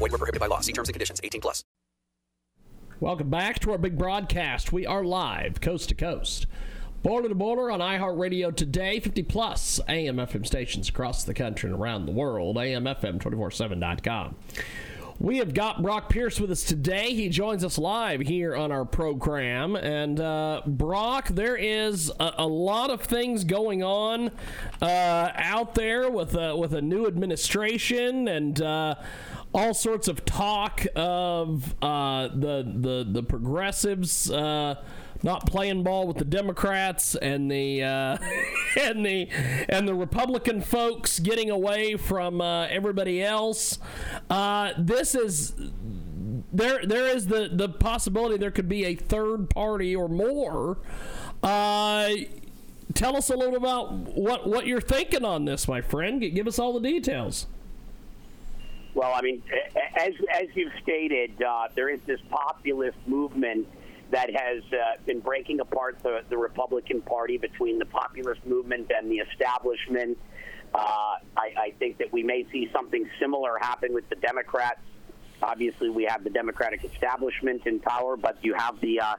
Void were prohibited by law. See terms and conditions. 18 plus. Welcome back to our big broadcast. We are live, coast to coast. Border to border on iHeartRadio today, 50 plus AM FM stations across the country and around the world, AMFM247.com. We have got Brock Pierce with us today. He joins us live here on our program. And uh, Brock, there is a, a, lot of things going on uh, out there with a, with a new administration and uh, all sorts of talk of uh, the the the progressives uh, not playing ball with the Democrats and the uh, and the and the Republican folks getting away from uh, everybody else. Uh, this is there. There is the the possibility there could be a third party or more. Uh, tell us a little about what what you're thinking on this, my friend. Give us all the details. Well, I mean, as as you've stated, uh, there is this populist movement that has uh, been breaking apart the, the Republican Party between the populist movement and the establishment. Uh, I, I think that we may see something similar happen with the Democrats. Obviously, we have the Democratic establishment in power, but you have the uh,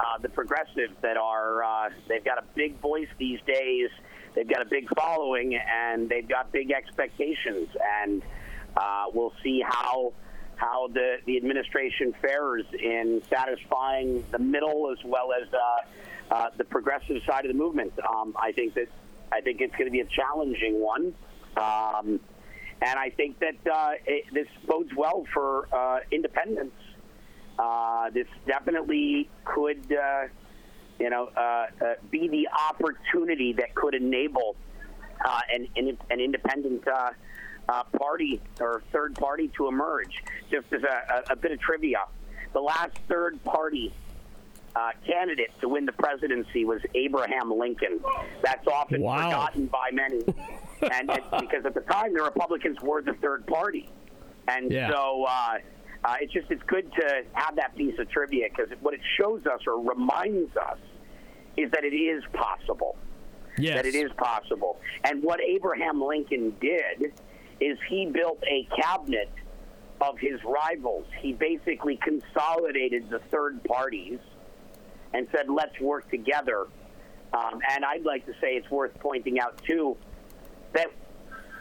uh, the progressives that are uh, they've got a big voice these days. They've got a big following, and they've got big expectations. And uh, we'll see how how the, the administration fares in satisfying the middle as well as uh, uh, the progressive side of the movement. Um, I think that I think it's going to be a challenging one, um, and I think that uh, it, this bodes well for uh, independence. Uh, this definitely could, uh, you know, be the opportunity that could enable an, an, an independent uh, party or third party to emerge. Just as a, a, a bit of trivia, the last third party uh, candidate to win the presidency was Abraham Lincoln. That's often wow. forgotten by many, and because at the time the Republicans were the third party, and yeah. so. Uh, uh, it's just it's good to have that piece of trivia because what it shows us or reminds us is that it is possible. Yes. That it is possible. And what Abraham Lincoln did is he built a cabinet of his rivals. He basically consolidated the third parties and said, let's work together. Um, and I'd like to say it's worth pointing out, too, that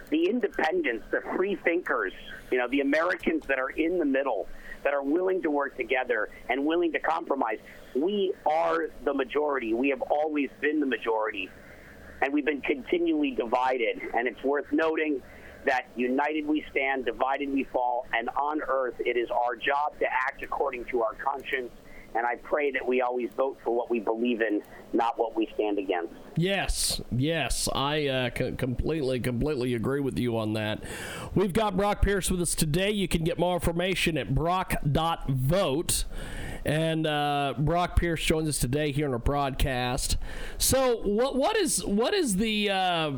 the independents, the free thinkers, you know, the Americans that are in the middle, that are willing to work together and willing to compromise, we are the majority. We have always been the majority. And we've been continually divided. And it's worth noting that united we stand, divided we fall, and on earth it is our job to act according to our conscience. And I pray that we always vote for what we believe in, not what we stand against. Yes, yes, I uh, c- completely, completely agree with you on that. We've got Brock Pierce with us today. You can get more information at brock.vote. And uh, Brock Pierce joins us today here on our broadcast. So, what what is what is the uh,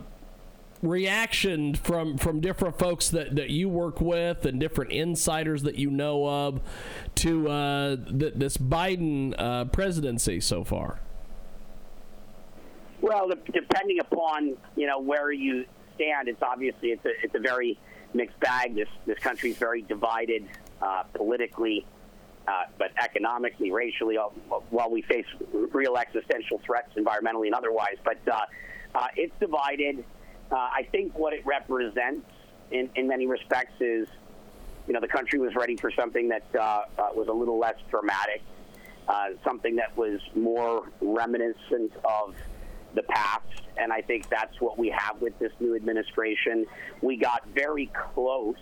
reaction from from different folks that, that you work with and different insiders that you know of to uh, th- this Biden uh, presidency so far? Well, depending upon you know where you stand, it's obviously it's a it's a very mixed bag. This this country is very divided uh, politically, uh, but economically, racially. While we face real existential threats, environmentally and otherwise, but uh, uh, it's divided. Uh, I think what it represents in, in many respects is, you know, the country was ready for something that uh, uh, was a little less dramatic, uh, something that was more reminiscent of the past. And I think that's what we have with this new administration. We got very close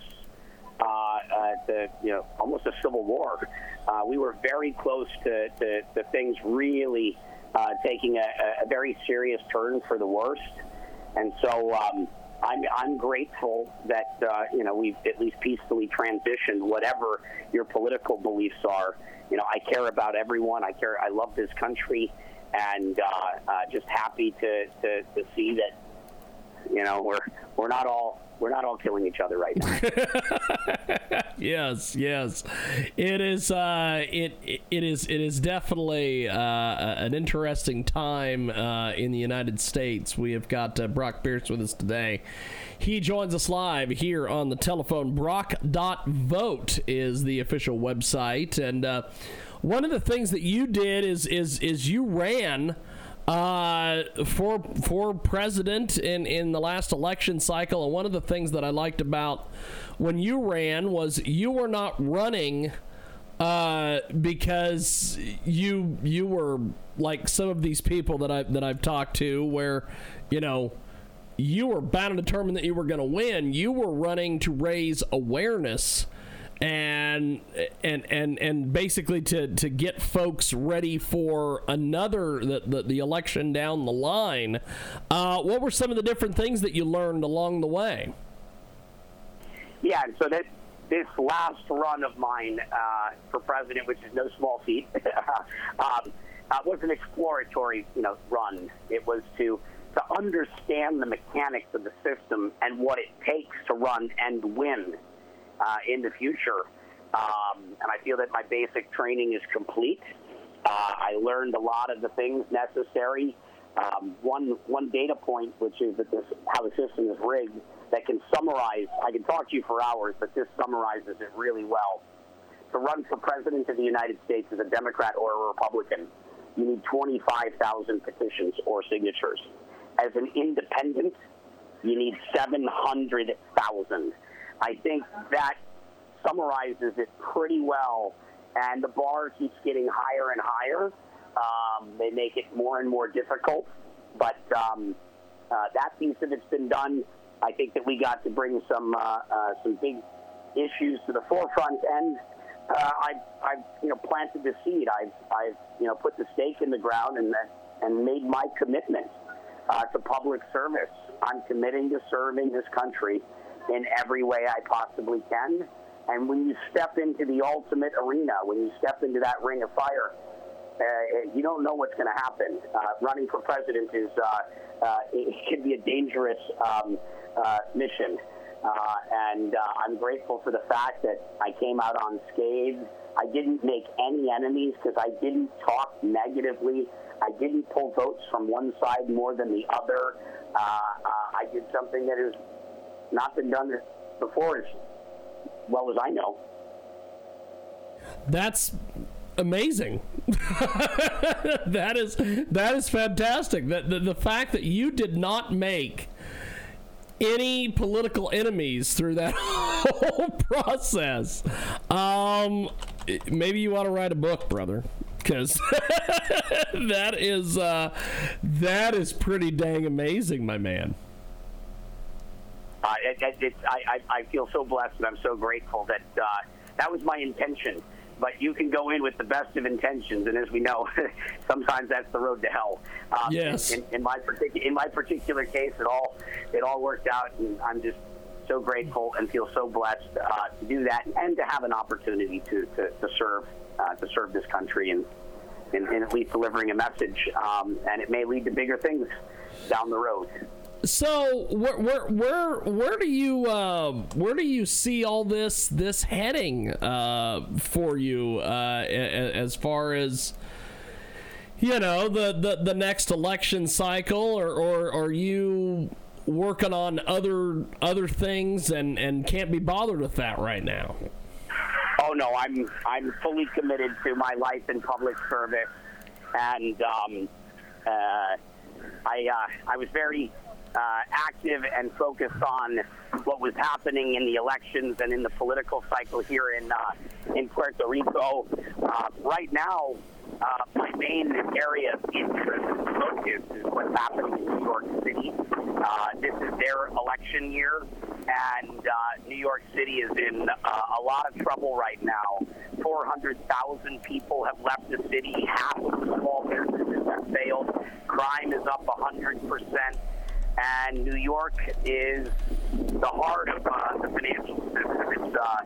uh, uh, to, you know, almost a civil war. Uh, we were very close to, to, to things really uh, taking a, a very serious turn for the worst. And so, um, I'm I'm grateful that uh, you know we've at least peacefully transitioned. Whatever your political beliefs are, you know I care about everyone. I care. I love this country, and uh, uh, just happy to, to to see that you know we're we're not all we're not all killing each other right now. yes, yes, it is. Uh, it it is it is definitely uh, an interesting time uh, in the United States. We have got uh, Brock Pierce with us today. He joins us live here on the telephone. Brock.vote is the official website, and uh, one of the things that you did is is is you ran uh, for for president in in the last election cycle. And one of the things that I liked about when you ran was you were not running uh, because you you were like some of these people that I that I've talked to, where you know you were bound and determined that you were going to win. You were running to raise awareness and and and and basically to to get folks ready for another the the, the election down the line. Uh, what were some of the different things that you learned along the way? Yeah, so that this last run of mine uh, for president, which is no small feat, um, uh, was an exploratory, you know, run. It was to to understand the mechanics of the system and what it takes to run and win uh, in the future. Um, and I feel that my basic training is complete. Uh, I learned a lot of the things necessary. Um, one one data point, which is that this how the system is rigged, that can summarize. I can talk to you for hours, but this summarizes it really well. To run for president of the United States as a Democrat or a Republican, you need 25,000 petitions or signatures. As an independent, you need 700,000. I think that summarizes it pretty well. And the bar keeps getting higher and higher. Um, they make it more and more difficult. But um, uh, that piece of it's been done. I think that we got to bring some uh, uh, some big issues to the forefront, and uh, I've, I've you know planted the seed. I've I've you know put the stake in the ground and and made my commitment uh, to public service. I'm committing to serving this country in every way I possibly can. And when you step into the ultimate arena, when you step into that ring of fire, uh, you don't know what's going to happen. Uh, running for president is uh, uh it can be a dangerous um, uh, mission, uh, and I'm grateful for the fact that I came out unscathed. I didn't make any enemies because I didn't talk negatively. I didn't pull votes from one side more than the other. I did something that is not been done before as well as I know. That's amazing. that is that is fantastic. That the, the fact that you did not make any political enemies through that whole process. Um, maybe you want to write a book, brother, because that is uh, that is pretty dang amazing, my man. Uh, it, it, I, I feel so blessed and I'm so grateful that uh, that was my intention. But you can go in with the best of intentions, and as we know, sometimes that's the road to hell. Um, yes. In, in my particular in my particular case, it all it all worked out, and I'm just so grateful and feel so blessed uh, to do that and to have an opportunity to to, to serve uh, to serve this country and in, in, at least delivering a message. Um, and it may lead to bigger things down the road. So where where where where do you uh, where do you see all this this heading uh, for you uh, as far as you know the, the, the next election cycle or, or are you working on other other things and, and can't be bothered with that right now? Oh no, I'm I'm fully committed to my life in public service, and um, uh, I uh, I was very uh, active and focused on what was happening in the elections and in the political cycle here in uh, in Puerto Rico. Uh, right now, uh, my main area of interest and focus is what's happening in New York City. Uh, this is their election year, and uh, New York City is in a lot of trouble right now. 400,000 people have left the city. Half of the small businesses have failed. Crime is up 100 percent and New York is the heart of uh, the financial system. It's, uh,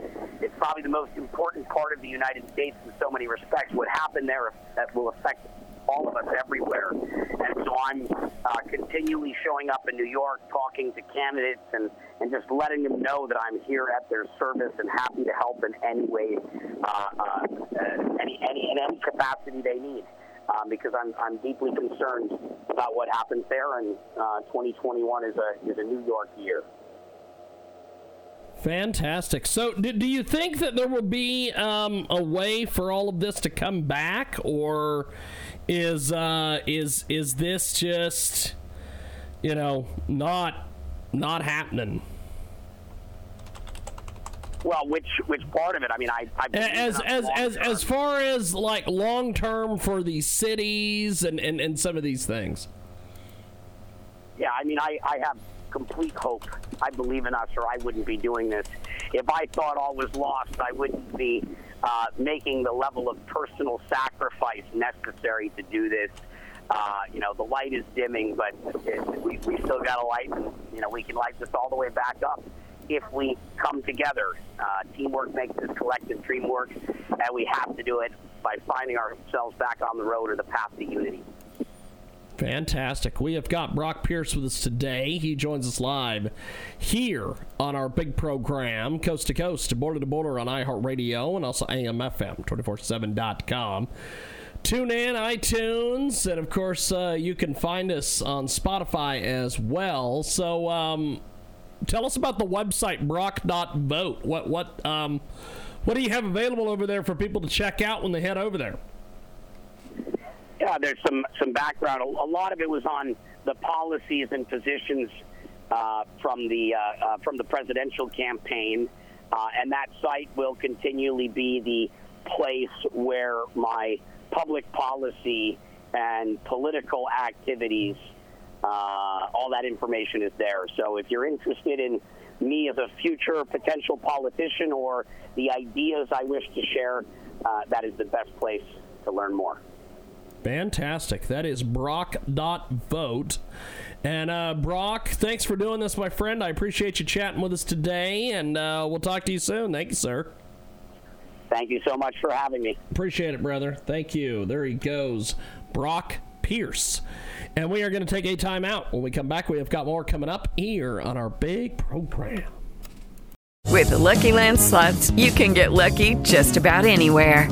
it's probably the most important part of the United States in so many respects. What happened there that will affect all of us everywhere. And so I'm uh, continually showing up in New York, talking to candidates, and, and just letting them know that I'm here at their service and happy to help in any way, uh, uh, any, any, in any capacity they need um, because I'm, I'm deeply concerned about what happens there, and uh, 2021 is a is a New York year. Fantastic. So, do, do you think that there will be um, a way for all of this to come back, or is uh, is is this just you know not not happening? Well, which which part of it? I mean, I, I as as as as far as like long term for these cities and, and and some of these things. Yeah, I mean, I I have complete hope. I believe in us, or I wouldn't be doing this. If I thought all was lost, I wouldn't be uh, making the level of personal sacrifice necessary to do this. Uh, you know, the light is dimming, but it, we, we still got a light, and you know, we can light this all the way back up if we come together. Uh, teamwork makes this collective dream work, and we have to do it by finding ourselves back on the road or the path to unity. Fantastic. We have got Brock Pierce with us today. He joins us live here on our big program, coast to coast, border to border on iHeartRadio and also AMFM247.com. TuneIn, iTunes, and of course, uh, you can find us on Spotify as well. So, um, tell us about the website brock.vote. What what um what do you have available over there for people to check out when they head over there? Yeah, there's some some background. A, lot of it was on the policies and positions uh, from the uh, uh, from the presidential campaign, uh, and that site will continually be the place where my public policy and political activities uh, all that information is there. So if you're interested in me as a future potential politician or the ideas I wish to share, uh, that is the best place to learn more. Fantastic. That is Brock.vote. And uh, Brock, thanks for doing this, my friend. I appreciate you chatting with us today, and uh, we'll talk to you soon. Thank you, sir. Thank you so much for having me. Appreciate it, brother. Thank you. There he goes. Brock Pierce. And we are going to take a timeout. When we come back, we have got more coming up here on our big program. With the Lucky Land slots, you can get lucky just about anywhere.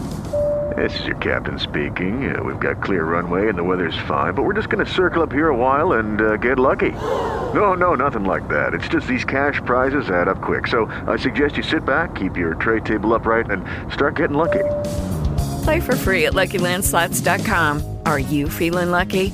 This is your captain speaking. Uh, we've got clear runway and the weather's fine, but we're just going to circle up here a while and uh, get lucky. No, no, nothing like that. It's just these cash prizes add up quick. So I suggest you sit back, keep your tray table upright, and start getting lucky. Play for free at LuckyLandSlots.com. Are you feeling lucky?